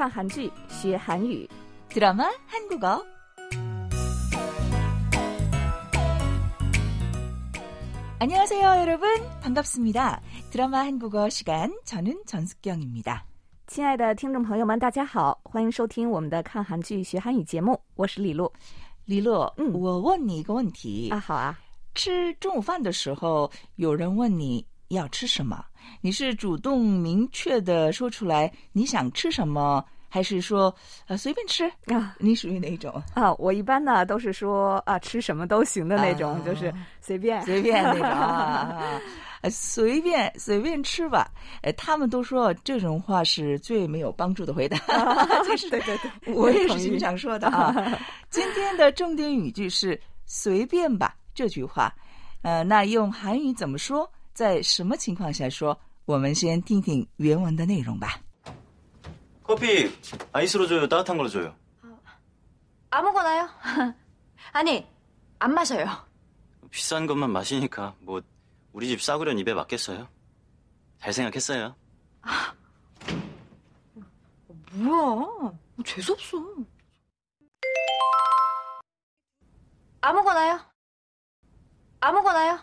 看韩剧学韩语。 드라마 한국어. 안녕하세요, 여러분. 반갑습니다. 드라마 한국어 시간 저는 전숙경입니다. 亲爱的听众朋友们，大家好，欢迎收听我们的看韩剧学韩语节目，我是李璐。 리로, 嗯。我问你一个问题.啊，好啊，吃中午饭的时候，有人问你 要吃什么，你是主动明确的说出来你想吃什么，还是说呃随便吃？啊你属于哪种？啊，我一般呢都是说啊吃什么都行的那种，啊就是随便。随便那种 随便随便吃吧。呃，他们都说这种话是最没有帮助的回答。就是对对对，我也是经常说的啊。今天的重点语句是“随便吧”这句话，呃，那用韩语怎么说？在什么情况下说？我们先听听原文的内容吧。 커피 아이스로 줘요? 따뜻한 걸로 줘요? 아무거나요? 아니, 안 마셔요. 비싼 것만 마시니까 뭐 우리 집 싸구려는 입에 맞겠어요? 잘 생각했어요. 뭐야? 재수없어. 아무거나요? 아무거나요?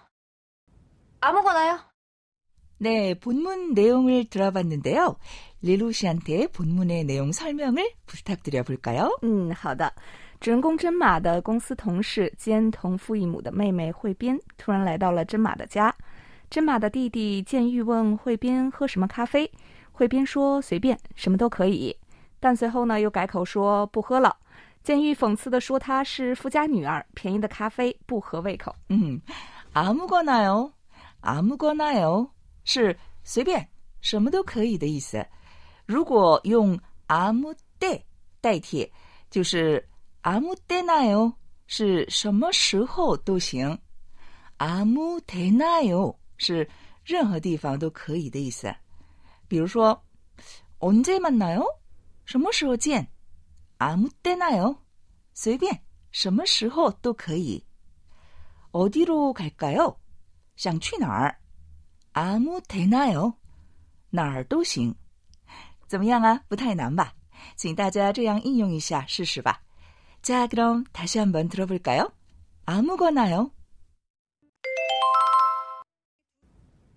아무거나요? 네, 본문 내용을 들어봤는데요. 리루 씨한테 본문의 내용 설명을 부탁드려 볼까요? 嗯，好的。主人公真马的公司同事兼同父异母的妹妹惠斌突然来到了真马的家。真马的弟弟建玉问惠斌喝什么咖啡，惠斌说随便，什么都可以。但随后呢又改口说不喝了。建玉讽刺地说她是富家女儿，便宜的咖啡不合胃口。嗯， 아무거나요, 아무거나요 是随便，什么都可以的意思。如果用 아무 때代替，就是 아무 때나요 是什么时候都行。아무 데나요 是任何地方都可以的意思。比如说언제 만나요？什么时候见？아무 때나요？随便，什么时候都可以。 어디로 갈까요? 想去哪儿? 아무 데나요? 哪儿都行.怎么样啊?不太难吧?请大家这样应用一下试试吧. 자, 그럼 다시 한번 들어볼까요? 아무거나요.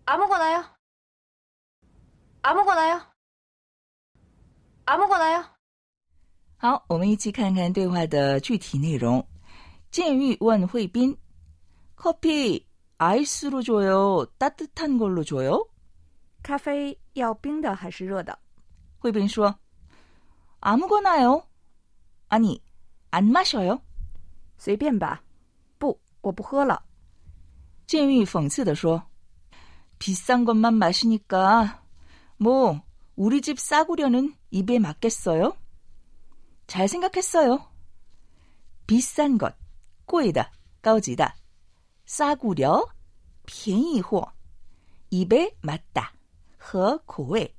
아무거나요? 아무거나요? 아무거나요? 好，我们一起看看对话的具体内容。建玉问惠斌：“커피 아이스로 줘요? 따뜻한 걸로 줘요?” 咖啡要冰的还是热的？惠斌说：“아무거나요. 아니, 안 마셔요.” 随便吧。不，我不喝了。建玉讽刺地说：“비싼 것만 마시니까 뭐 우리 집 싸구려는 입에 맞겠어요? 잘 생각했어요. 비싼 것, 贵的,高级的. 싸구려, 便宜货. 입에 맞다, 和口味.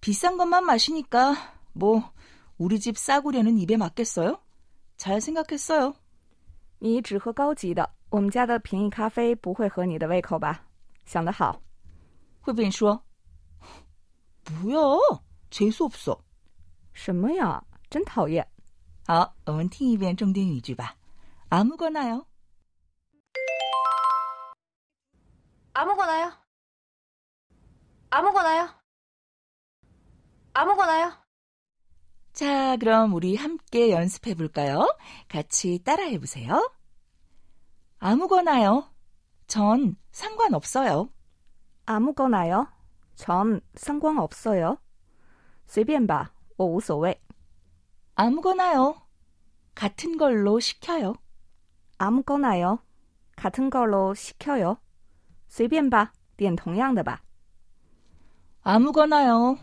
비싼 것만 마시니까 뭐 우리 집 싸구려는 입에 맞겠어요? 잘 생각했어요. 你只喝高级的，我们家的便宜咖啡不会合你的胃口吧？想得好。惠斌说：“不要，재수없어。”什么呀？真讨厌！好，我们听一遍重点语句吧。아무거나요。 아무거나요? 아무거나요? 아무거나요? 자, 그럼 우리 함께 연습해 볼까요? 같이 따라해 보세요. 아무거나요. 전 상관없어요. 아무거나요. 전 상관없어요. 随便吧，我无所谓。 아무거나요. 같은 걸로 시켜요. 아무거나요. 같은 걸로 시켜요. 随便吧，点同样的吧。 아무거나요.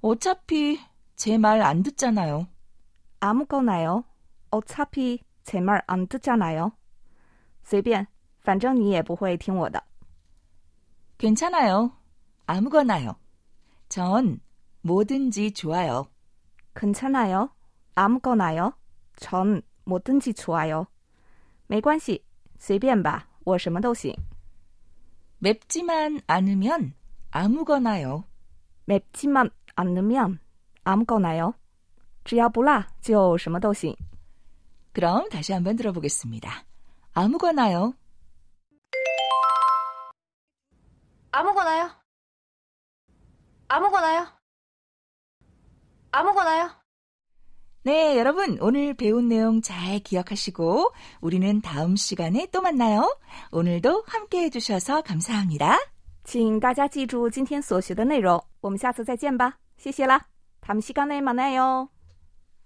어차피 제 말 안 듣잖아요. 아무거나요. 어차피 제 말 안 듣잖아요. 随便，反正你也不会听我的。 괜찮아요. 아무거나요. 전 뭐든지 좋아요. 괜찮아요. 아무거나요. 전 뭐든지 좋아요. 没关系，随便吧，我什么都行。 맵지만 않으면 아무거나요. 맵지만 않으면 아무거나요。只要不辣就什么都行。 그럼 다시 한번 들어보겠습니다. 아무거나요. 아무거나요. 아무거나요. 아무거나요. 네, 여러분 오늘 배운 내용 잘 기억하시고 우리는 다음 시간에 또 만나요. 오늘도 함께 해주셔서 감사합니다. 请大家记住今天所学的内容，我们下次再见吧，谢谢啦，다음시간에만나요。